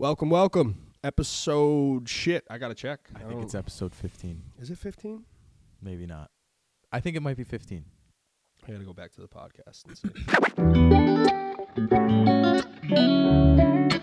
Welcome, welcome. Episode shit. I gotta check. I think oh. it's episode 15. Is it fifteen? Maybe not. I think it might be 15. I gotta go back to the podcast and see.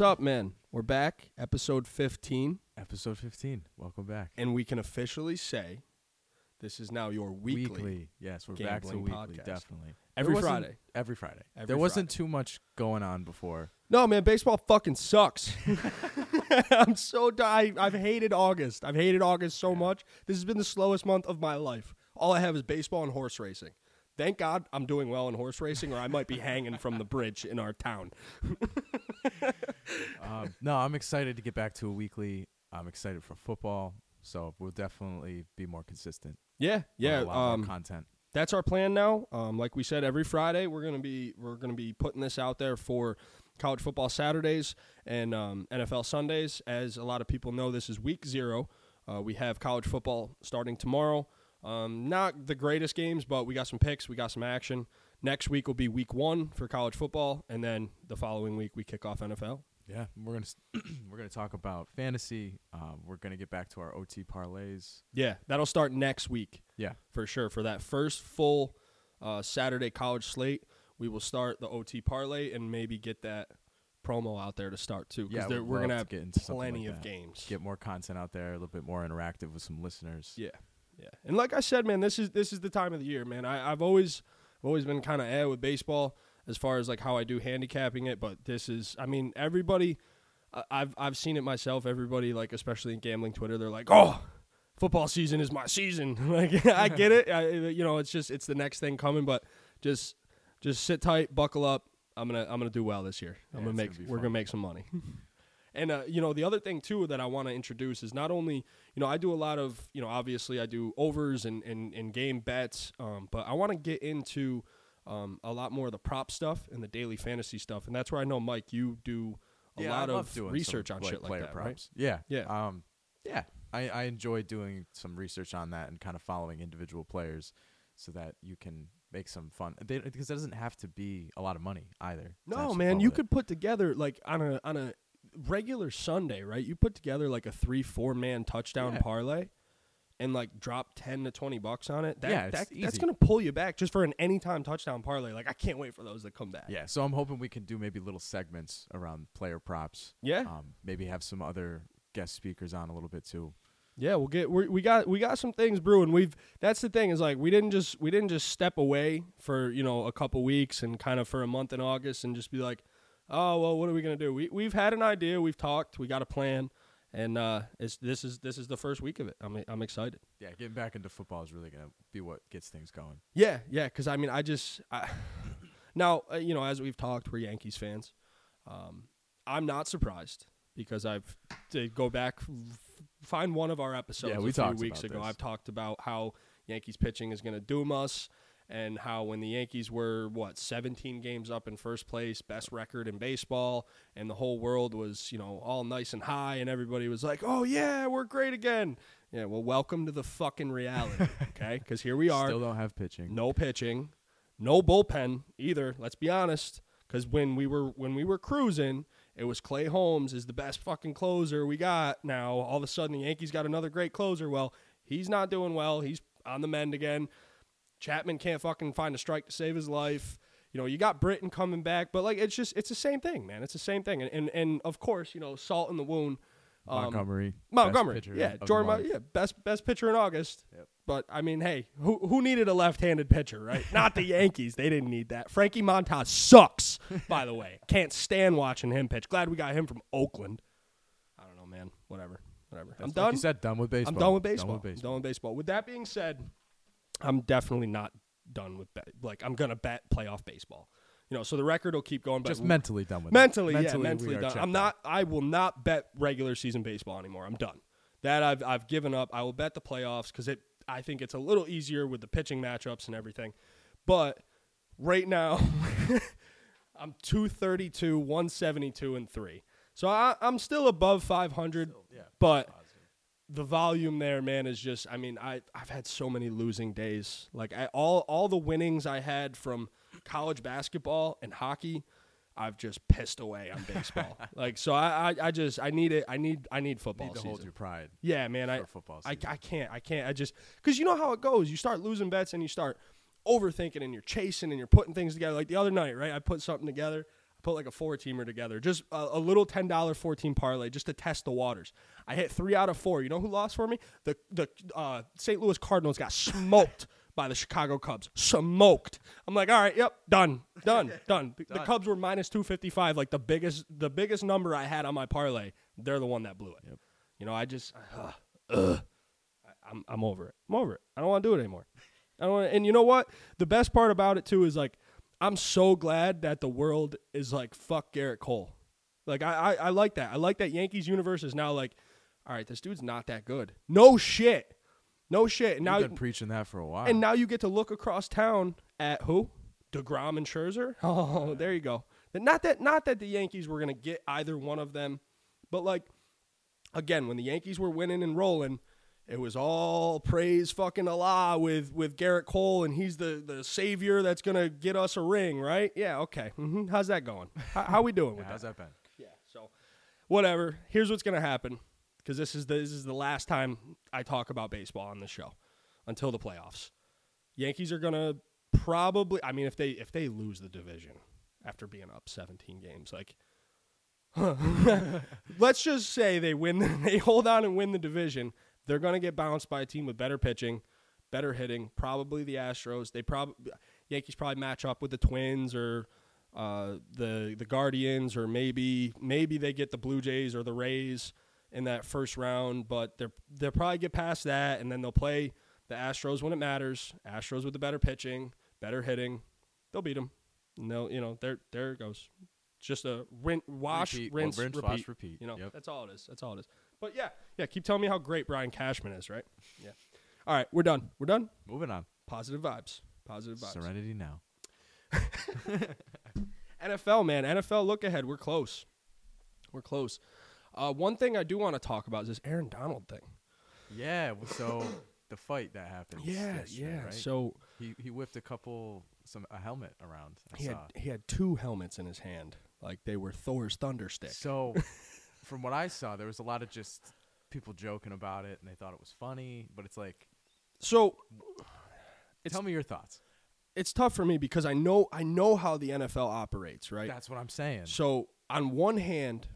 what's up, man? We're back, episode fifteen, Episode 15. Welcome back. and we can officially say this is now your weekly, Yes, we're back to gambling weekly. podcast. Definitely. every There wasn't- Friday. Every Friday. Every there wasn't too much going on before. No, man, baseball fucking sucks. I'm so die. I've hated August. I've hated August so much. This has been the slowest month of my life. All I have is baseball and horse racing. Thank God I'm doing well in horse racing, or I might be hanging from the bridge in our town. Um, no, I'm excited to get back to a weekly. I'm excited for football. So we'll definitely be more consistent. Yeah, yeah. A lot Um, more content. that's our plan now. Um, like we said, every Friday we're gonna be we're gonna be putting this out there for college football Saturdays and um, NFL Sundays. As a lot of people know, this is week zero. Uh, we have college football starting tomorrow. Um, not the greatest games, but we got some picks, we got some action. Next week will be week one for college football, and then the following week we kick off NFL. Yeah, we're gonna we're gonna talk about fantasy. Um, we're gonna get back to our OT parlays. Yeah, that'll start next week. Yeah. for sure. For that first full uh, Saturday college slate, we will start the OT parlay and maybe get that promo out there to start too. Yeah, we're gonna to have get into plenty like of that. games. Get more content out there, a little bit more interactive with some listeners. Yeah, yeah. And like I said, man, this is this is the time of the year, man. I, I've always I've always been kind of eh with baseball as far as like how I do handicapping it, but this is, I mean, everybody. I've I've seen it myself. Everybody like, especially in gambling Twitter, they're like, "Oh, football season is my season." like, I get it. I, you know, it's just it's the next thing coming, but just just sit tight, buckle up. I'm gonna I'm gonna do well this year. I'm gonna make gonna we're gonna make some money. And uh, you know the other thing too that I want to introduce is not only you know I do a lot of you know obviously I do overs and and, and game bets, um, but I want to get into um, a lot more of the prop stuff and the daily fantasy stuff, and that's where I know Mike you do a Yeah, lot of doing research some, on like, shit like that, right? Yeah, Yeah. um, yeah. I, I enjoy doing some research on that and kind of following individual players, so that you can make some fun. They, because it doesn't have to be a lot of money either. No, man, you it. could put together like on a on a regular Sunday, right? You put together like a three four man touchdown Yeah. parlay, and like drop ten to twenty bucks on it. That, Yeah, that that's gonna pull you back just for an anytime touchdown parlay. Like I can't wait for those to come back. Yeah, so I'm hoping we can do maybe little segments around player props. yeah, Um, maybe have some other guest speakers on a little bit too. yeah. We'll get we we got we got some things brewing. We've that's the thing is like we didn't just we didn't just step away for you know a couple weeks and kind of for a month in August and just be like, oh well, what are we gonna do? We we've had an idea, we've talked, we got a plan. And uh, it's, this is this is the first week of it. I'm I'm excited. Yeah, getting back into football is really gonna be what gets things going. Yeah, yeah. Because I mean, I just I, now uh, you know as we've talked, we're Yankees fans. Um, I'm not surprised because I've to go back f- find one of our episodes Yeah, a few weeks ago. this. I've talked about how Yankees pitching is going to doom us. And how when the Yankees were what 17 games up in first place, best record in baseball, and the whole world was you know all nice and high, and everybody was like, "Oh yeah, we're great again." Yeah, well, welcome to the fucking reality, okay? Because here we are, Still don't have pitching. no pitching, no bullpen either. Let's be honest, because when we were when we were cruising, it was Clay Holmes is the best fucking closer we got. Now all of a sudden the Yankees got another great closer. Well, he's not doing well. He's on the mend again. Chapman can't fucking find a strike to save his life. You know, you got Britton coming back, but like it's just it's the same thing, man. It's the same thing, and and, and of course, you know, salt in the wound. Um, Montgomery. best Montgomery, pitcher yeah, Jordan, Mon- yeah, best best pitcher in August. Yep. But I mean, hey, who who needed a left-handed pitcher, right? Not the Yankees. They didn't need that. Frankie Montas sucks, by the way. Can't stand watching him pitch. Glad we got him from Oakland. I don't know, man. Whatever, whatever. That's I'm like done. You said done with baseball. I'm done with baseball. Done with I'm done with baseball. With that being said, I'm definitely not done with bet. Like I'm gonna bet playoff baseball. You know, so the record will keep going. But Just mentally done with mentally, it. yeah, mentally done. I'm not. I will not bet regular season baseball anymore. I'm done. That I've I've given up. I will bet the playoffs because it. I think it's a little easier with the pitching matchups and everything. But right now, I'm 232, 172, and three. So I, I'm still above 500. yeah, but the volume there, man, is just. I mean, I I've had so many losing days. Like I, all all the winnings I had from college basketball and hockey, I've just pissed away on baseball. like so, I, I I just I need it. I need I need football Need to season. hold your pride Yeah, man. for I football I. I can't. I can't. I just because you know how it goes. You start losing bets and you start overthinking and you're chasing and you're putting things together. Like the other night, right? I put something together. Put like a four teamer together, just a, a little ten dollar four team parlay, just to test the waters. I hit three out of four. You know who lost for me? The the uh, St. Louis Cardinals got smoked by the Chicago Cubs. Smoked. I'm like, all right, yep, done, done, done. The, the Cubs were minus two fifty five, like the biggest the biggest number I had on my parlay. They're the one that blew it. You know, I just. Uh, ugh. I- I'm I'm over it. I'm over it. I don't want to do it anymore. I don't want and you know what? The best part about it too is like I'm so glad that the world is like fuck Gerrit Cole. Like I, I I like that. I like that Yankees universe is now like, all right, this dude's not that good. No shit. No shit. And You've now been preaching that for a while. and now you get to look across town at who? DeGrom and Scherzer. Oh, there you go. Not that not that the Yankees were gonna get either one of them, but like again, when the Yankees were winning and rolling, it was all praise fucking Allah with with Gerrit Cole and he's the the savior that's gonna get us a ring, right? Yeah, okay. hmm How's that going? How, how we doing Yeah, with how's that? that been? Yeah. So, whatever. Here's what's gonna happen because this is the, this is the last time I talk about baseball on this show until the playoffs. Yankees are gonna probably. I mean, if they if they lose the division after being up 17 games, like. let's just say they win they hold on and win the division they're going to get bounced by a team with better pitching better hitting probably the astros they probably yankees probably match up with the twins or uh, the the guardians or maybe maybe they get the blue jays or the rays in that first round but they're they'll probably get past that and then they'll play the astros when it matters astros with the better pitching better hitting they'll beat them no you know there there it goes just a rinse, wash, Repeat. Well, rinse, rinse, repeat. wash, repeat. You know, Yep. that's all it is. That's all it is. But yeah, yeah. Keep telling me how great Brian Cashman is, right? Yeah. All right, we're done. We're done. Moving on. Positive vibes. Positive vibes. Serenity now. NFL, man. NFL look ahead. We're close. We're close. Uh, one thing I do want to talk about is this Aaron Donald thing. Yeah. well, So the fight that happened. yesterday, Right? So he he whipped a couple some a helmet around. I he saw. had he had two helmets in his hand, like they were Thor's thunder stick. So, from what I saw, there was a lot of just people joking about it, and they thought it was funny. But it's like, So tell me your thoughts. it's tough for me because I know I know how the NFL operates, right? That's what I'm saying. So on one hand,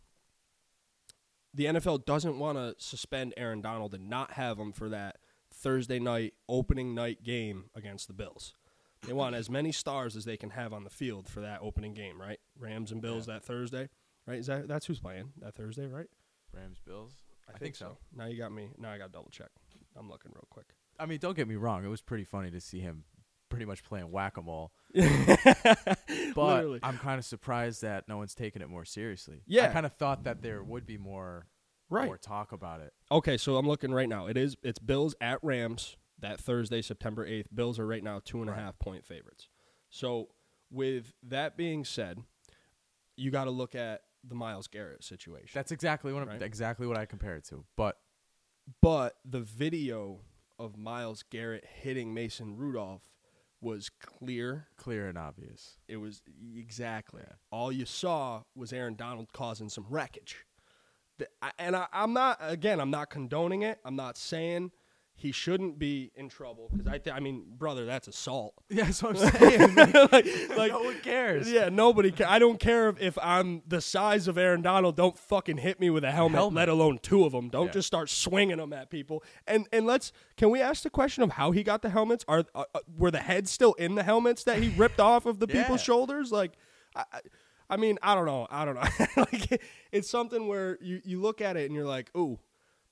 the NFL doesn't want to suspend Aaron Donald and not have him for that Thursday night opening night game against the Bills. They want as many stars as they can have on the field for that opening game, right? Rams and Bills that Thursday, right? Is that that's who's playing that Thursday, right? Rams, Bills. I, think, so. Now you got me. Now I got to double check. I'm looking real quick. I mean, don't get me wrong. It was pretty funny to see him pretty much playing whack a mole. But Literally. I'm kind of surprised that no one's taking it more seriously. Yeah, I kind of thought that there would be more Right. more talk about it. Okay, so I'm looking right now. It is it's Bills at Rams that Thursday, September eighth. Bills are right now two and a half Right. point favorites. So with that being said, you got to look at the Myles Garrett situation. That's exactly what I'm, Right. exactly what I compare it to. But but the video of Myles Garrett hitting Mason Rudolph was clear. clear and obvious. It was exactly Yeah. all you saw was Aaron Donald causing some wreckage. The- I- And I, I'm not again. I'm not condoning it. I'm not saying he shouldn't be in trouble because I. Th- I mean, brother, that's assault. Yeah, that's what I'm saying. like, like, no one cares. yeah, nobody. Ca- I don't care if, if I'm the size of Aaron Donald. Don't fucking hit me with a helmet, Helmet. let alone two of them. Don't Yeah. just start swinging them at people. And and let's can we ask the question of how he got the helmets? Are uh, uh, were the heads still in the helmets that he ripped off of the people's shoulders? Like, I, I- mean, I don't know. I don't know. like, it's something where you you look at it and you're like, ooh,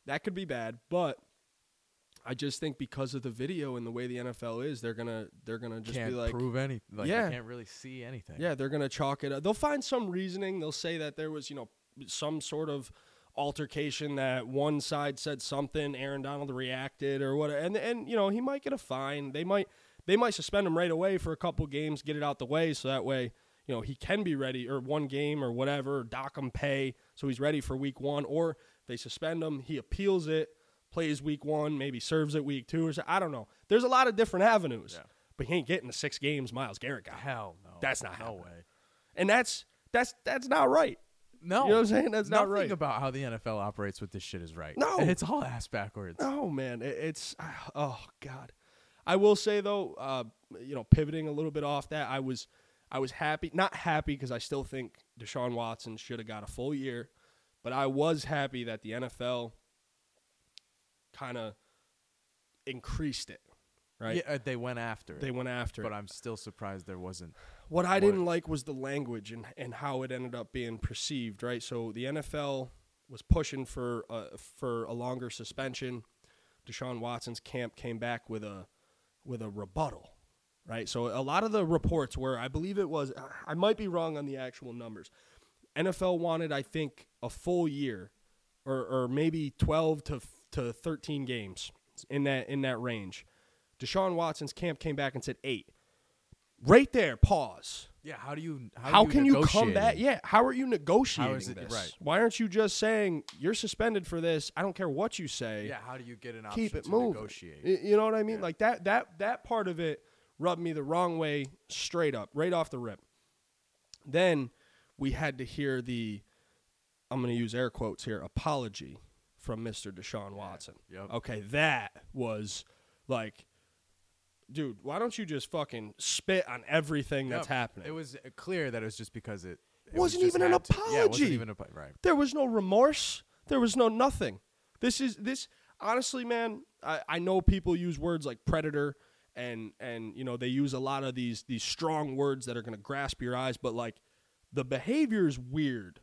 that could be bad, but. I just think because of the video and the way the NFL is, they're gonna they're gonna just can't be like, prove anything. Like, Yeah. can't really see anything. yeah, they're gonna chalk it up. They'll find some reasoning. They'll say that there was you know some sort of altercation that one side said something, Aaron Donald reacted or what, and and you know he might get a fine. They might they might suspend him right away for a couple games, get it out the way, so that way you know he can be ready or one game or whatever, dock him pay so he's ready for week one. Or if they suspend him, he appeals it, plays week one, maybe serves it week two or so. I don't know. There's a lot of different avenues, Yeah. but he ain't getting the six games Myles Garrett got, Hell no. That's not no happening. way. and that's that's that's not right. No, You know what I'm saying? That's not Nothing right. about how the NFL operates with this shit is right. No. it's all ass backwards. No, man, it, it's oh god. I will say though, uh, you know, pivoting a little bit off that, I was I was happy, not happy because I still think Deshaun Watson should have got a full year, but I was happy that the NFL kind of increased it. Right? Yeah, they went after it. They went after but it. But I'm still surprised there wasn't. What I didn't like was the language and, and how it ended up being perceived, right? So the NFL was pushing for uh, for a longer suspension. Deshaun Watson's camp came back with a with a rebuttal, right? So a lot of the reports were, I believe it was, I might be wrong on the actual numbers. NFL wanted, I think, a full year, or or maybe twelve to to thirteen games in that in that range. Deshaun Watson's camp came back and said eight. Right there, pause. Yeah, how do you? How, How, do can you come back? Yeah, how are you negotiating it- this? right. Why aren't you just saying you're suspended for this? I don't care what you say. Yeah, how do you get an option keep it to moving. negotiate? You know what I mean? Yeah. Like that that that part of it rubbed me the wrong way straight up, right off the rip. Then we had to hear the I'm going to use air quotes here, apology from Mr. Deshaun Watson. Yep. Okay, that was like dude, why don't you just fucking spit on everything that's Yep. happening? It was clear that it was just because it, it Wasn't was even an to- Yeah, wasn't apology. even a right. There was no remorse. There was no nothing. This is this honestly, man. I, I know people use words like predator and and you know they use a lot of these these strong words that are going to grasp your eyes, but like the behavior is weird,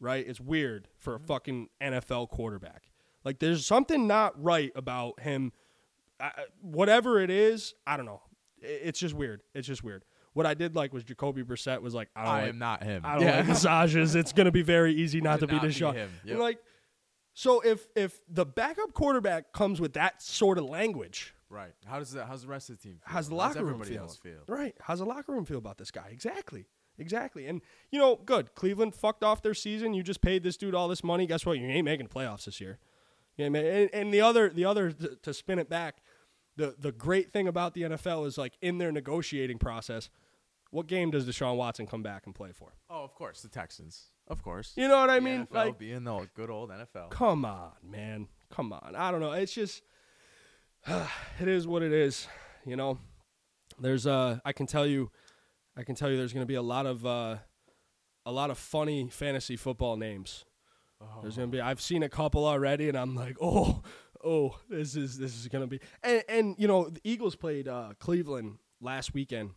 right? It's weird for a mm-hmm. fucking NFL quarterback. Like there's something not right about him. I, whatever it is, I don't know. It's just weird. It's just weird. What I did like was Jacoby Brissett was like, I don't I like am not him. I don't yeah. like massages. It's going to be very easy not to be Deshaun. him. Yep. like, so if if the backup quarterback comes with that sort of language, Right. How does that? How's the rest of the team? Feel? how's the How's locker room feel? feel? Right? How's the locker room feel about this guy? Exactly. Exactly. And you know, good. Cleveland fucked off their season. You just paid this dude all this money. Guess what? You ain't making playoffs this year. Yeah, man. And, and the other, the other to, to spin it back, the the great thing about the NFL is like in their negotiating process. What game does Deshaun Watson come back and play for? Oh, of course, the Texans. Of course. You know what I The mean? NFL like, being the good old NFL. Come on, man. Come on. I don't know. It's just it is what it is, you know. There's uh I can tell you I can tell you there's going to be a lot of uh a lot of funny fantasy football names. Oh. There's going to be I've seen a couple already and I'm like, "Oh, oh, this is this is going to be." And and you know, the Eagles played uh Cleveland last weekend.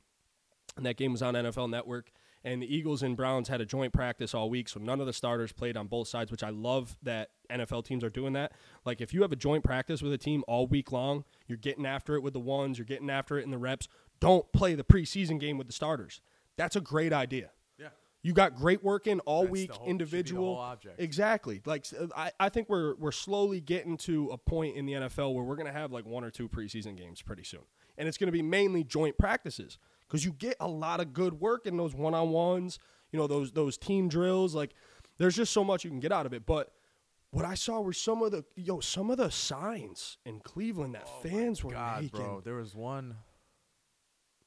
And that game was on NFL Network. And the Eagles and Browns had a joint practice all week, so none of the starters played on both sides, which I love that NFL teams are doing that. Like, if you have a joint practice with a team all week long, you're getting after it with the ones, you're getting after it in the reps. Don't play the preseason game with the starters. That's a great idea. Yeah. You got great work in all That's week, whole- should be the individual. Exactly. Like I, I think we're we're slowly getting to a point in the NFL where we're gonna have like one or two preseason games pretty soon, and it's gonna be mainly joint practices because you get a lot of good work in those one on ones. You know those those team drills. Like there's just so much you can get out of it. But what I saw were some of the yo some of the signs in Cleveland that oh fans were Oh God, making. bro, there was one.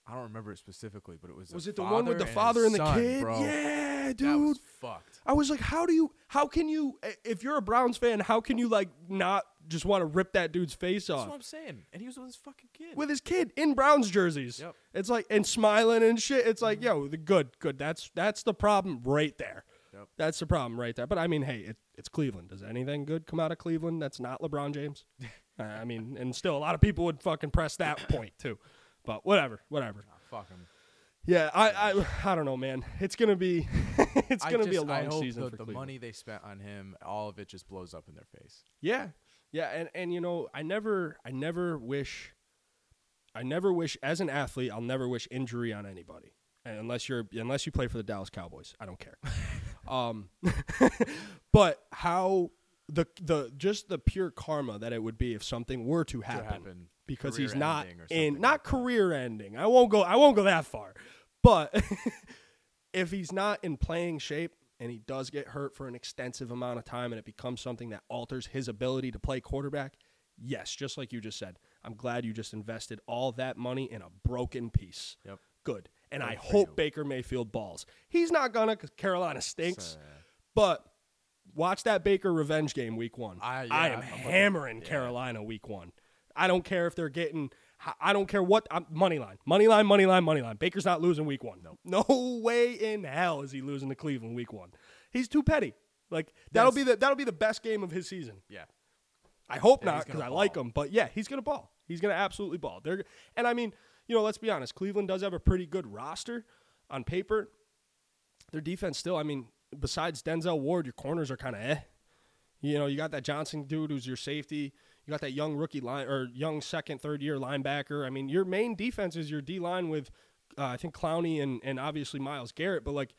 I don't remember it specifically, but it was. Was it the one with the and father and the son, kid? Bro. Yeah, that dude. was fucked. I was like, how do you, how can you, if you're a Browns fan, how can you like not just want to rip that dude's face That's off what I'm saying, and he was with his fucking kid. with his kid in Browns jerseys? Yep. It's like and smiling and shit. It's like, yo, the good, good. That's that's the problem right there. Yep. That's the problem right there. But I mean, hey, it, it's Cleveland. Does anything good come out of Cleveland that's not LeBron James? Uh, I mean, and still a lot of people would fucking press that point too. But whatever, whatever. Fuck him. Yeah, I, I, I don't know, man. It's gonna be, it's gonna be a just- long season the, for the Cleveland. money they spent on him, all of it just blows up in their face. Yeah, Yeah, and and you know, I never I never wish I never wish as an athlete, I'll never wish injury on anybody. And unless you're unless you play for the Dallas Cowboys, I don't care. um but how the the just the pure karma that it would be if something were to happen, happen, because he's not in not like career ending. I won't go I won't go that far. But if he's not in playing shape and he does get hurt for an extensive amount of time and it becomes something that alters his ability to play quarterback, yes, just like you just said. I'm glad you just invested all that money in a broken piece. Yep. Good. And I hope you. Baker Mayfield balls. He's not gonna because Carolina stinks. But watch that Baker revenge game week one. I- yeah, I am I'm hammering yeah. Carolina week one. I don't care if they're getting. I don't care what I'm, money line, money line, money line, money line. Baker's not losing week one. No, no way in hell is he losing to Cleveland week one. He's too petty. Like that'll Yes. be the that'll be the best game of his season. yeah. I hope Yeah, not because I like him. But yeah, he's gonna ball. He's gonna absolutely ball. They're and I mean, you know, let's be honest. Cleveland does have a pretty good roster on paper. Their defense still. I mean, besides Denzel Ward, your corners are kind of eh. You know, you got that Johnson dude who's your safety. You got that young rookie line or young second, third year linebacker. I mean, your main defense is your D line with, uh, I think Clowney and and obviously Myles Garrett. But like,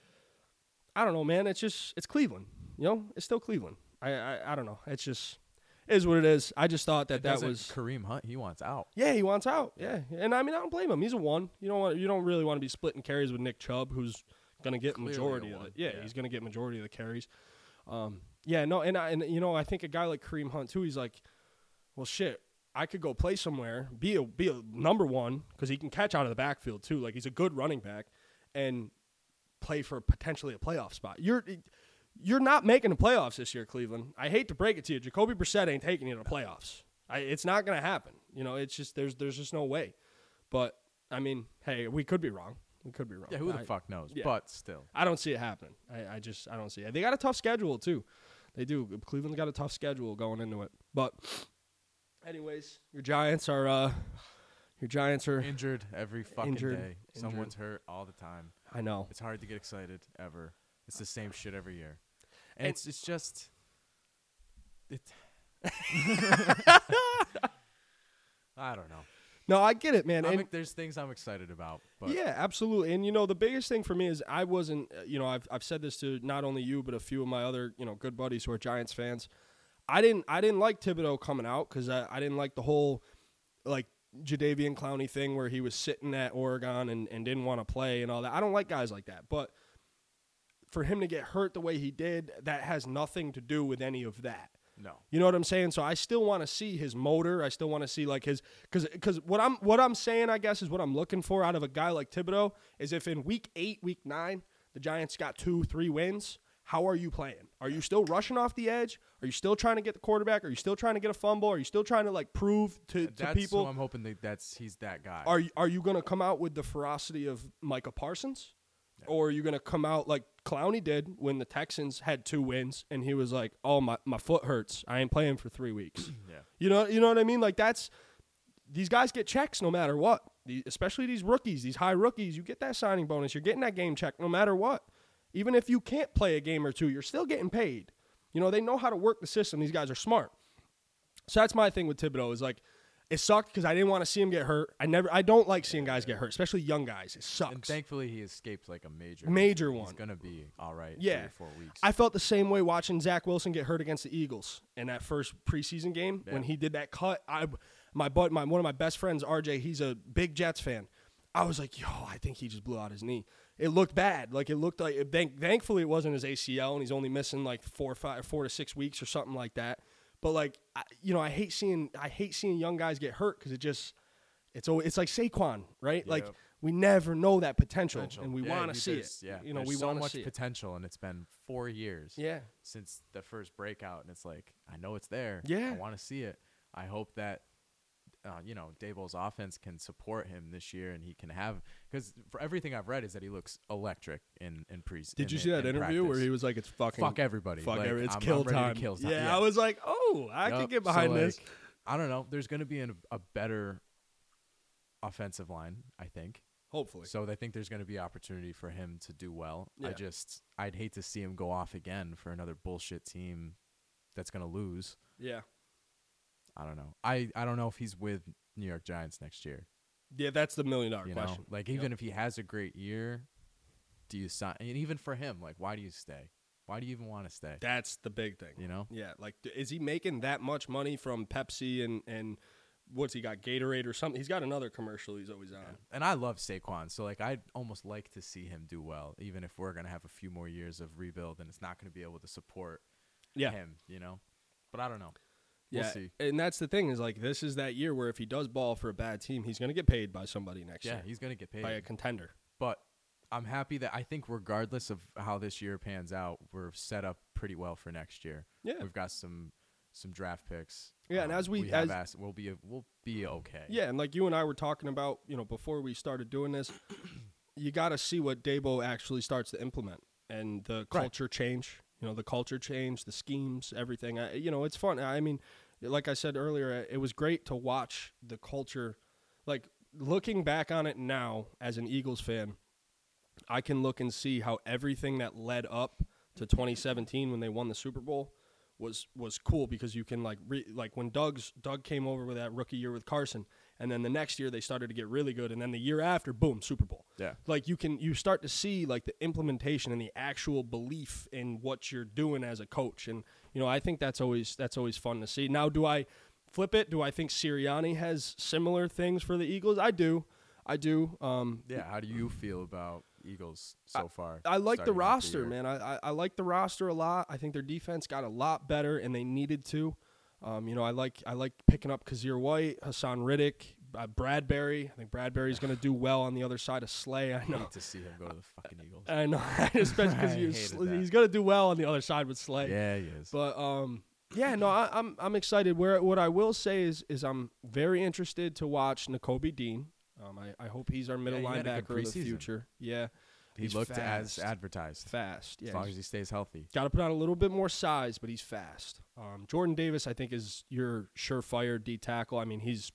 I don't know, man. It's just it's Cleveland. You know, it's still Cleveland. I I, I don't know. It's just is what it is. I just thought that It that was Kareem Hunt. He wants out. yeah. He wants out. Yeah, and I mean I don't blame him. He's a one. You don't want you don't really want to be splitting carries with Nick Chubb, who's gonna get Clearly majority of it. Yeah, Yeah. he's gonna get majority of the carries. Um, yeah, no, and I, and you know I think a guy like Kareem Hunt too. He's like, well, shit. I could go play somewhere, be a be a number one because he can catch out of the backfield too. Like he's a good running back, and play for potentially a playoff spot. You're you're not making the playoffs this year, Cleveland. I hate to break it to you, Jacoby Brissett ain't taking you to the playoffs. I, it's not going to happen. You know, it's just there's there's just no way. But I mean, hey, we could be wrong. We could be wrong. Yeah, who the I, fuck knows? yeah. But still, I don't see it happening. I, I just I don't see it. They got a tough schedule too. They do. Cleveland's got a tough schedule going into it. But anyways, your Giants are uh your Giants are injured every fucking Injured, day. injured. Someone's hurt all the time. I know. It's hard to get excited ever. It's the same shit every year, And- and, it's it's just it. I don't know. No, I get it, man. I'm And- ex- there's things I'm excited about, but yeah, absolutely. And you know, the biggest thing for me is I wasn't. uh, You know, I've I've said this to not only you but a few of my other you know good buddies who are Giants fans. I didn't I didn't like Thibodeaux coming out because I, I didn't like the whole like Jadeveon Clowney thing where he was sitting at Oregon and, and didn't want to play and all that. I don't like guys like that. But for him to get hurt the way he did, that has nothing to do with any of that. no. You know what I'm saying? So I still want to see his motor. I still want to see like his because because what I'm what I'm saying I guess is what I'm looking for out of a guy like Thibodeaux is if in week eight, week nine, the Giants got two, three wins. How are you playing? Are you still rushing off the edge? Are you still trying to get the quarterback? Are you still trying to get a fumble? Are you still trying to like prove to, to That's people? who I'm hoping that that's he's that guy. Are you, are you going to come out with the ferocity of Micah Parsons? Or are you going to come out like Clowney did when the Texans had two wins and he was like, "Oh my my foot hurts. I ain't playing for 3 weeks." yeah. you know you know what I mean? Like that's these guys get checks no matter what. The, especially these rookies, these high rookies, you get that signing bonus. You're getting that game check no matter what. Even if you can't play a game or two, you're still getting paid. You know, they know how to work the system. These guys are smart. So that's my thing with Thibodeaux is like it sucked because I didn't want to see him get hurt. I never I don't like seeing guys get hurt, especially young guys. It And sucks. thankfully, he escaped like a major Major one. He's gonna be all right. Yeah. three or four weeks. I felt the same way watching Zach Wilson get hurt against the Eagles in that first preseason game when he did that cut. I, my bud, my one of my best friends, RJ, he's a big Jets fan. I was like, yo, I think he just blew out his knee. It looked bad. Like it looked like. It, thank, thankfully, it wasn't his ACL, and he's only missing like four, or five, four to six weeks or something like that. But like, I, you know, I hate seeing I hate seeing young guys get hurt because it just it's al- it's like Saquon, right? Like we never know that potential, Potential. and we Yeah, want to see it. Yeah, you know, there's we so want to much see it. potential, and it's been four years Yeah, since the first breakout, and it's like I know it's there. Yeah. I want to see it. I hope that uh, you know Daboll's offense can support him this year, and he can have because for everything I've read is that he looks electric in in pre. Did in- you see that in interview where he was like, "It's fucking fuck everybody? fuck Like, every- it's I'm- kill I'm time." Kill time. Yeah, I was like, "Oh, I Yup. can get So, behind this." like, I don't know. There's going to be an, a better offensive line, I think. Hopefully, So I think there's going to be opportunity for him to do well. I just I'd hate to see him go off again for another bullshit team that's going to lose. yeah, I don't know. I I don't know if he's with New York Giants next year. Yeah, that's the million dollar You question. know, like even if he has a great year, do you sign? And even for him, like why do you stay? Why do you even want to stay? That's the big thing. You know, Yeah, like is he making that much money from Pepsi and and what's he got Gatorade or something? He's got another commercial he's always on. and I love Saquon, so like I'd almost like to see him do well, even if we're gonna have a few more years of rebuild and it's not gonna be able to support Yeah, him. You know, but I don't know. We'll yeah, see. and that's the thing is like this is that year where if he does ball for a bad team, he's going to get paid by somebody next Yeah, year he's gonna get paid. by a contender. but I'm happy that I think regardless of how this year pans out, we're set up pretty well for next year. Yeah, We've got some some draft picks. Yeah, and Um, as we- have as- ass- we'll be we'll be okay. yeah, and like you and I were talking about, you know, before we started doing this, you got to see what Dabo actually starts to implement and the Right. culture change. You know, the culture change, the schemes, everything. I, you know, it's fun. I mean, like I said earlier, uh, it was great to watch the culture. Like looking back on it now as an Eagles fan, I can look and see how everything that led up to 2017 when they won the Super Bowl was was cool because you can like re, like when Doug's Doug came over with that rookie year with Carson, and then the next year they started to get really good, and then the year after, boom, Super Bowl. Yeah. Like you can you start to see like the implementation and the actual belief in what you're doing as a coach, and you know I think that's always that's always fun to see. Now, do I flip it? Do I think Sirianni has similar things for the Eagles? I do, I do. Um, Yeah. How do you feel about Eagles so far? I like the roster, year? man. I, I I like the roster a lot. I think their defense got a lot better, and they needed to. Um, you know, I like I like picking up Kyzir White, Haason Reddick, uh, Bradbury. I think Bradbury's going to do well on the other side of Slay. I I know. hate to see him go to the fucking Eagles. I know, especially because I he's, he's going to do well on the other side with Slay. yeah, he is. But um, yeah, no, I, I'm I'm excited. Where what I will say is is I'm very interested to watch Nakobe Dean. Um, I, I hope he's our middle he good linebacker of the future. Yeah, he he's looked as advertised. fast. Yeah, as long as he stays healthy. Got to put on a little bit more size, but he's fast. Um, Jordan Davis, I think, is your surefire D tackle. I mean, he's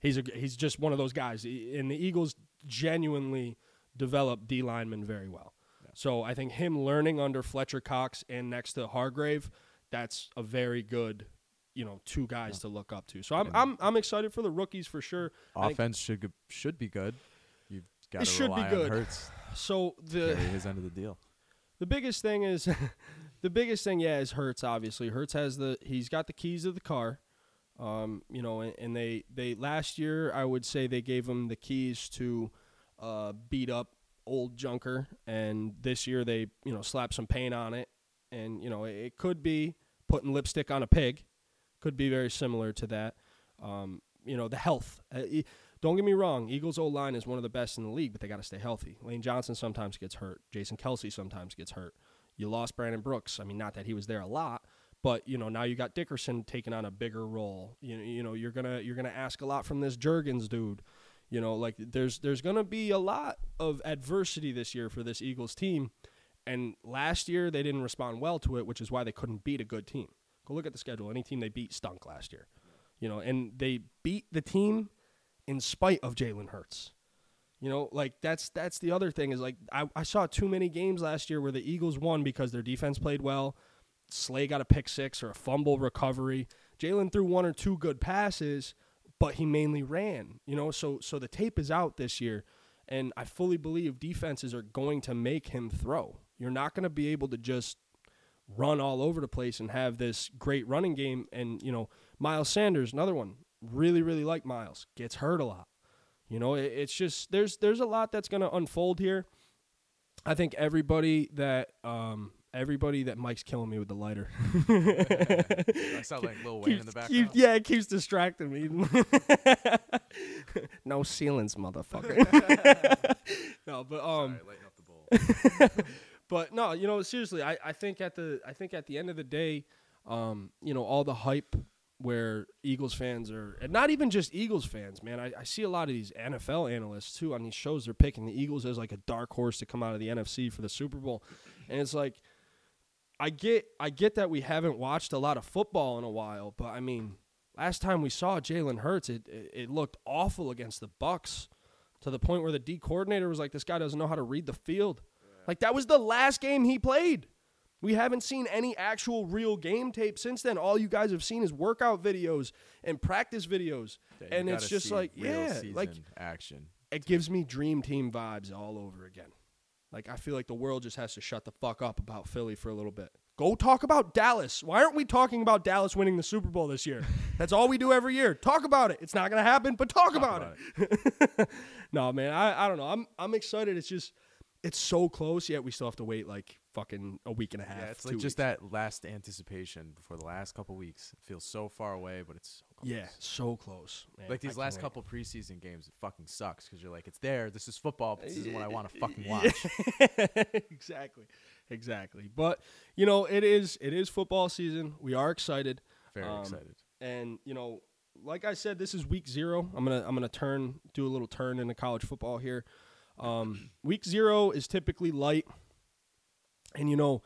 he's a, he's just one of those guys. And the Eagles genuinely develop D linemen very well. Yeah. So I think him learning under Fletcher Cox and next to Hargrave, that's a very good, you know, two guys to look up to. So I'm I'm I'm excited for the rookies for sure. Offense should should be good. You've got It to should be good. on Hurts So the carry his end of the deal. The biggest thing is, the biggest thing, yeah, is Hurts. Obviously, Hurts has the he's got the keys of the car. Um, you know, and, and they they last year I would say they gave him the keys to uh, beat up old junker, and this year they you know slap some paint on it, and you know it, it could be putting lipstick on a pig, could be very similar to that. Um, you know the health. Uh, don't get me wrong, Eagles O line is one of the best in the league, but they got to stay healthy. Lane Johnson sometimes gets hurt. Jason Kelce sometimes gets hurt. You lost Brandon Brooks. I mean, not that he was there a lot, but you know now you got Dickerson taking on a bigger role. You you know you're gonna you're gonna ask a lot from this Jurgens dude. You know, like there's there's gonna be a lot of adversity this year for this Eagles team, and last year they didn't respond well to it, which is why they couldn't beat a good team. Go look at the schedule. Any team they beat stunk last year. You know, and they beat the team in spite of Jalen Hurts. You know, like that's that's the other thing is like I, I saw too many games last year where the Eagles won because their defense played well. Slay got a pick six or a fumble recovery. Jalen threw one or two good passes, but he mainly ran. You know, so so the tape is out this year, and I fully believe defenses are going to make him throw. You're not going to be able to just run all over the place and have this great running game. And you know, Miles Sanders, another one, really really like Miles, gets hurt a lot. You know, it, it's just there's there's a lot that's going to unfold here. I think everybody that um everybody that Mike's killing me with the lighter. I sound like Lil Wayne in the background. keep- yeah, it keeps distracting me. no ceilings, motherfucker. no, but um, Sorry, lighten up the bowl. but no, you know, seriously, I, I think at the I think at the end of the day, um, you know, all the hype where Eagles fans are, and not even just Eagles fans, man. I, I see a lot of these NFL analysts too on these shows. They're picking the Eagles as like a dark horse to come out of the NFC for the Super Bowl, and it's like, I get I get that we haven't watched a lot of football in a while, but I mean, last time we saw Jalen Hurts, it, it it looked awful against the Bucs, to the point where the D coordinator was like, "This guy doesn't know how to read the field." Like that was the last game he played. We haven't seen any actual real game tape since then. All you guys have seen is workout videos and practice videos. Yeah, and it's just like, yeah, like action. it gives me dream team vibes all over again. Like I feel like the world just has to shut the fuck up about Philly for a little bit. Go talk about Dallas. Why aren't we talking about Dallas winning the Super Bowl this year? That's all we do every year. Talk about it. It's not gonna happen, but talk, about, about it. no, man, I, I don't know. I'm I'm excited. It's just it's so close, yet we still have to wait like fucking a week and a half. Yeah, it's like just weeks. that last anticipation before the last couple weeks. It feels so far away, but it's so close. Yeah, so close. man. Like these can't last couple preseason games, it fucking sucks because you're like, it's there. This is football. But this isn't what I want to fucking watch. exactly, exactly. But you know, it is it is football season. We are excited, Very Um, excited. and you know, like I said, this is week zero. I'm gonna I'm gonna turn do a little turn into college football here. Um, week zero is typically light, and you know,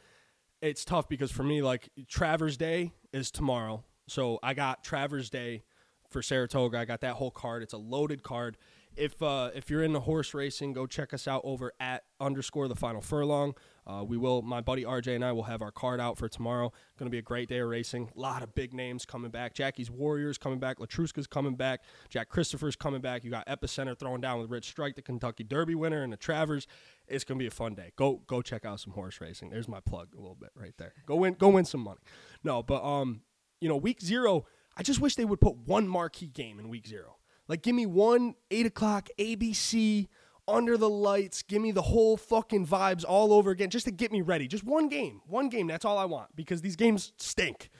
it's tough because for me, like Travers Day is tomorrow, so I got Travers Day for Saratoga. I got that whole card. It's a loaded card. If uh, if you're into horse racing, go check us out over at underscore the final furlong. Uh, we will. My buddy RJ and I will have our card out for tomorrow. Going to be a great day of racing. A lot of big names coming back. Jackie's Warriors coming back. Letruska's coming back. Jack Christopher's coming back. You got Epicenter throwing down with Rich Strike, the Kentucky Derby winner, and the Travers. It's going to be a fun day. Go go check out some horse racing. There's my plug a little bit right there. Go win go win some money. No, but um, you know, week zero. I just wish they would put one marquee game in week zero. Like, give me one eight o'clock ABC under the lights. Give me the whole fucking vibes all over again, just to get me ready. Just one game, one game. That's all I want because these games stink,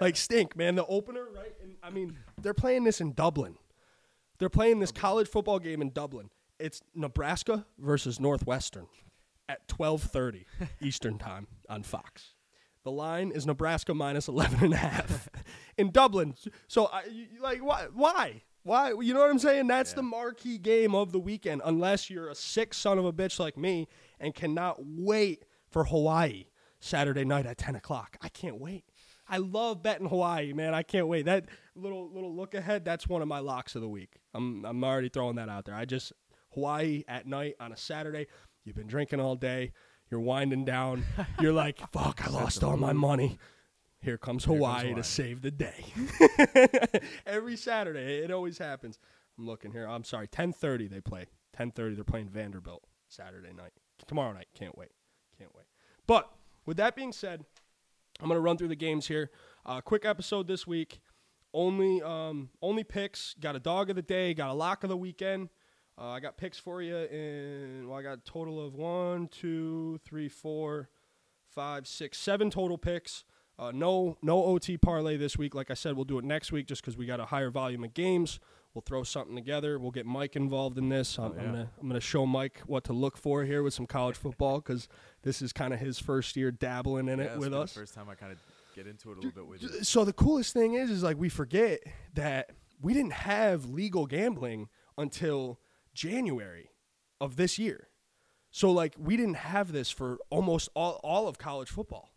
like stink, man. The opener, right? And I mean, they're playing this in Dublin. They're playing this college football game in Dublin. It's Nebraska versus Northwestern at 12:30 Eastern Time on Fox. The line is Nebraska minus 11 and a half in Dublin. So I like why why? Why? You know what I'm saying? That's Yeah. the marquee game of the weekend unless you're a sick son of a bitch like me and cannot wait for Hawaii Saturday night at 10 o'clock. I can't wait. I love betting Hawaii, man. I can't wait. That little little look ahead, that's one of my locks of the week. I'm I'm already throwing that out there. I just Hawaii at night on a Saturday. You've been drinking all day. You're winding down. You're like, fuck, I lost all my money. Here comes Hawaii, Hawaii. to save the day. Every Saturday, it always happens. I'm looking here. I'm sorry, 10:30 they play. 10:30 they're playing Vanderbilt Saturday night. Tomorrow night. Can't wait. Can't wait. But with that being said, I'm gonna run through the games here. Uh, quick episode this week. Only um, only picks. Got a dog of the day. Got a lock of the weekend. Uh, I got picks for you in. Well, I got a total of one, two, three, four, five, six, seven total picks. Uh, no, no OT parlay this week. Like I said, we'll do it next week just because we got a higher volume of games. We'll throw something together. We'll get Mike involved in this. I'm, Oh, yeah. I'm gonna I'm gonna show Mike what to look for here with some college football because this is kind of his first year dabbling in Yeah, it with us. First time I kind of get into it a little bit with you. So the coolest thing is, is like we forget that we didn't have legal gambling until January of this year. So like we didn't have this for almost all, all of college football.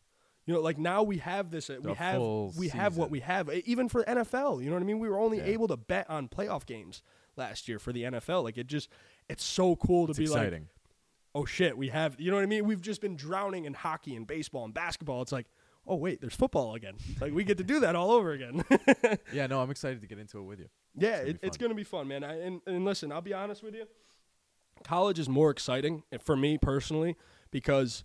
You know, like now we have this. uh, We have we have what we have. Even for NFL, you know what I mean. We were only Yeah. able to bet on playoff games last year for the NFL. Like it just, it's so cool to It's be like, oh shit, we have, you know what I mean? We've just been drowning in hockey and baseball and basketball. It's like, oh wait, there's football again. Like we get to do that all over again. yeah, no, I'm excited to get into it with you. Yeah, gonna it, it's going to be fun, man. I, and, and listen, I'll be honest with you. College is more exciting for me personally because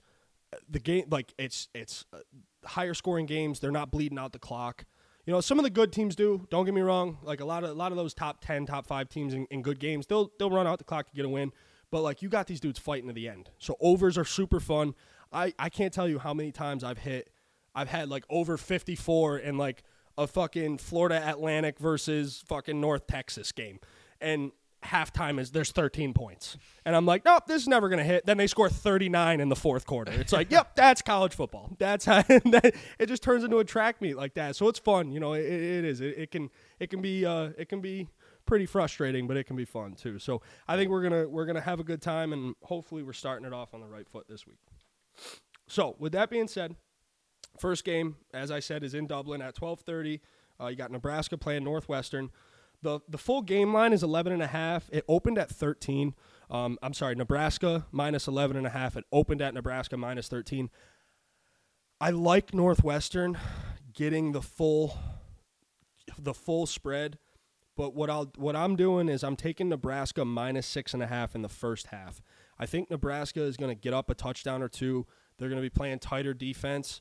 the game, like it's it's uh, higher scoring games. They're not bleeding out the clock. You know, some of the good teams do. Don't get me wrong. Like a lot of a lot of those top ten, top five teams in, in good games, they'll they'll run out the clock to get a win. But like you got these dudes fighting to the end. So overs are super fun. I I can't tell you how many times I've hit. I've had like over fifty four and like a fucking Florida Atlantic versus fucking North Texas game, and halftime is there's 13 points, and I'm like, nope, this is never gonna hit. Then they score 39 in the fourth quarter. It's like, yep, that's college football. That's how it just turns into a track meet like that. So it's fun, you know. It, it is. It, it can it can be uh, it can be pretty frustrating, but it can be fun too. So I think we're gonna we're gonna have a good time, and hopefully we're starting it off on the right foot this week. So with that being said, first game, as I said, is in Dublin at 12:30. Uh, you got Nebraska playing Northwestern. The the full game line is 11 and a half. It opened at 13. Um, I'm sorry, Nebraska minus 11 and a half. It opened at Nebraska minus 13. I like Northwestern getting the full the full spread, but what I'll what I'm doing is I'm taking Nebraska minus six and a half in the first half. I think Nebraska is going to get up a touchdown or two. They're going to be playing tighter defense,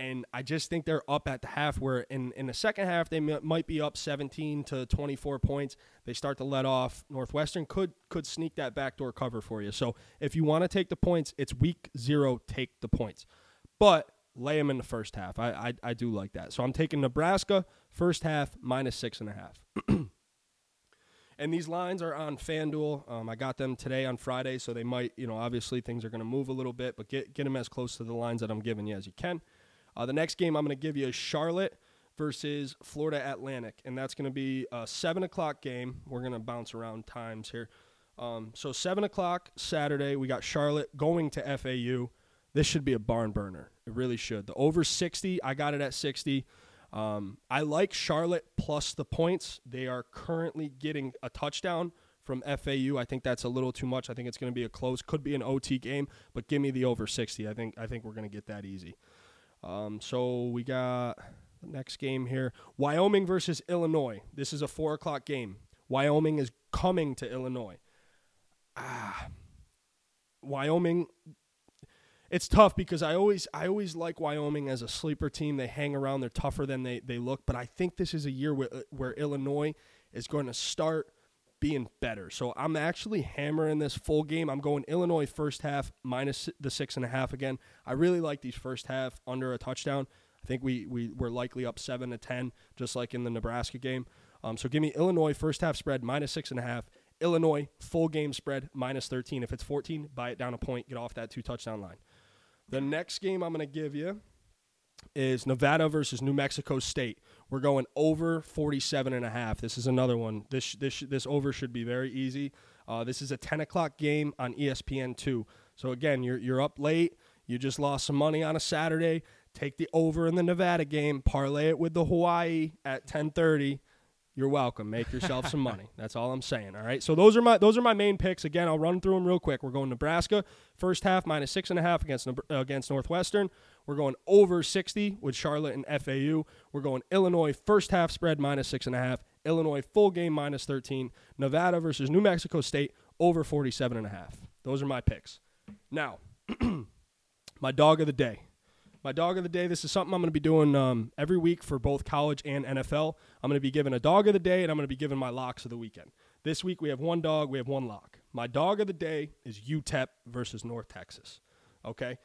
and I just think they're up at the half. Where in in the second half they m- might be up 17 to 24 points. They start to let off. Northwestern could could sneak that backdoor cover for you. So if you want to take the points, it's week zero. Take the points, but lay them in the first half. I, I I do like that. So I'm taking Nebraska first half minus six and a half. and these lines are on FanDuel. Um, I got them today on Friday, so they might, you know, obviously things are going to move a little bit, but get get them as close to the lines that I'm giving you as you can. Uh, the next game I'm going to give you is Charlotte versus Florida Atlantic, and that's going to be a seven o'clock game. We're going to bounce around times here. Um, so seven o'clock Saturday, we got Charlotte going to FAU. This should be a barn burner. It really should. The over 60, I got it at 60. Um, I like Charlotte plus the points. They are currently getting a touchdown from FAU. I think that's a little too much. I think it's going to be a close, could be an OT game, but give me the over 60. I think I think we're going to get that easy. Um, so we got the next game here: Wyoming versus Illinois. This is a four o'clock game. Wyoming is coming to Illinois. Ah, Wyoming it's tough because I always I always like Wyoming as a sleeper team. They hang around. They're tougher than they, they look. But I think this is a year where, where Illinois is going to start being better. So I'm actually hammering this full game. I'm going Illinois first half minus the six and a half again. I really like these first half under a touchdown. I think we we we're likely up seven to ten, just like in the Nebraska game. Um, so give me Illinois first half spread minus six and a half. Illinois full game spread minus 13. If it's 14, buy it down a point, get off that two touchdown line. The next game I'm going to give you is Nevada versus New Mexico State. We're going over 47 and a half. This is another one. This this this over should be very easy. Uh, this is a 10 o'clock game on ESPN two. So again, you're you're up late. You just lost some money on a Saturday. Take the over in the Nevada game. Parlay it with the Hawaii at 10:30 you're welcome. Make yourself some money. That's all I'm saying. All right. So those are my those are my main picks. Again, I'll run through them real quick. We're going Nebraska first half minus six and a half against against Northwestern. We're going over 60 with Charlotte and FAU. We're going Illinois first half spread minus six and a half. Illinois full game minus 13. Nevada versus New Mexico State over 47 and a half. Those are my picks. Now, my dog of the day. My dog of the day. This is something I'm going to be doing um, every week for both college and NFL. I'm going to be giving a dog of the day, and I'm going to be giving my locks of the weekend. This week we have one dog, we have one lock. My dog of the day is UTEP versus North Texas. Okay.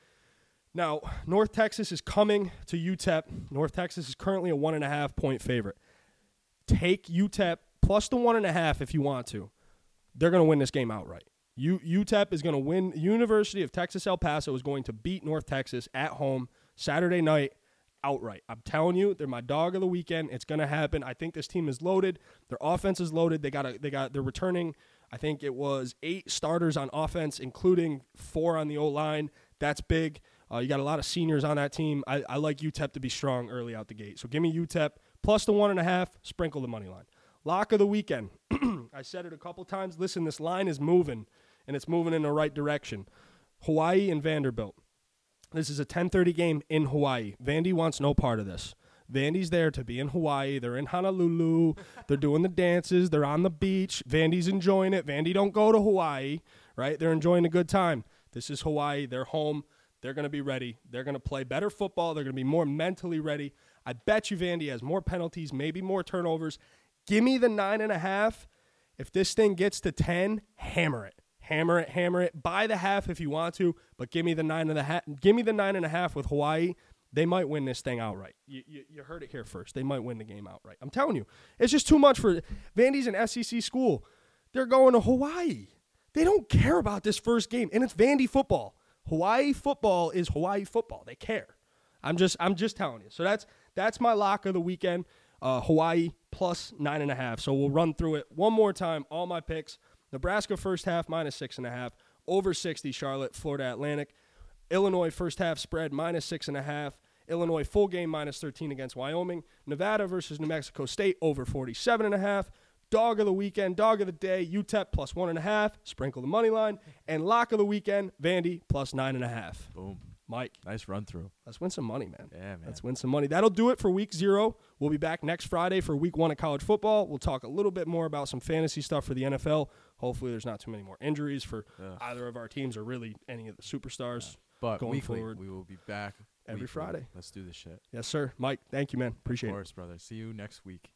Now, North Texas is coming to UTEP. North Texas is currently a one and a half point favorite. Take UTEP plus the one and a half if you want to. They're going to win this game outright. U- UTEP is going to win. University of Texas El Paso is going to beat North Texas at home Saturday night outright. I'm telling you, they're my dog of the weekend. It's going to happen. I think this team is loaded. Their offense is loaded. They got a, they got they're returning. I think it was eight starters on offense, including four on the O line. That's big. Uh, you got a lot of seniors on that team. I, I like UTEP to be strong early out the gate. So give me UTEP plus the one and a half. Sprinkle the money line. Lock of the weekend. I said it a couple times. Listen, this line is moving, and it's moving in the right direction. Hawaii and Vanderbilt. This is a 10:30 game in Hawaii. Vandy wants no part of this. Vandy's there to be in Hawaii. They're in Honolulu. They're doing the dances. They're on the beach. Vandy's enjoying it. Vandy don't go to Hawaii, right? They're enjoying a good time. This is Hawaii. They're home. They're going to be ready. They're going to play better football. They're going to be more mentally ready. I bet you Vandy has more penalties, maybe more turnovers. Give me the nine and a half. If this thing gets to 10, hammer it hammer it, hammer it. Buy the half if you want to, but give me the nine and a half. Give me the nine and a half with Hawaii. They might win this thing outright. You, you, you, heard it here first. They might win the game outright. I'm telling you, it's just too much for Vandy's an SEC school. They're going to Hawaii. They don't care about this first game, and it's Vandy football. Hawaii football is Hawaii football. They care. I'm just I'm just telling you. So that's that's my lock of the weekend. Uh, Hawaii plus nine and a half. So we'll run through it one more time. All my picks. Nebraska first half minus six and a half. Over 60 Charlotte, Florida Atlantic. Illinois first half spread minus six and a half. Illinois full game minus 13 against Wyoming. Nevada versus New Mexico State over 47 and a half. Dog of the weekend, dog of the day, UTEP plus one and a half. Sprinkle the money line. And lock of the weekend, Vandy plus nine and a half. Boom. Mike, Nice run through. let's win some money, man. Yeah, man. Let's win some money. That'll do it for week zero. We'll be back next Friday for week one of college football. We'll talk a little bit more about some fantasy stuff for the NFL. Hopefully, there's not too many more injuries for Ugh. either of our teams or really any of the superstars. But going weekly, forward. we will be back Every weekly. Friday. Let's do this shit. Yes, sir. Mike, thank you, man. Appreciate Of it. course, brother. See you next week.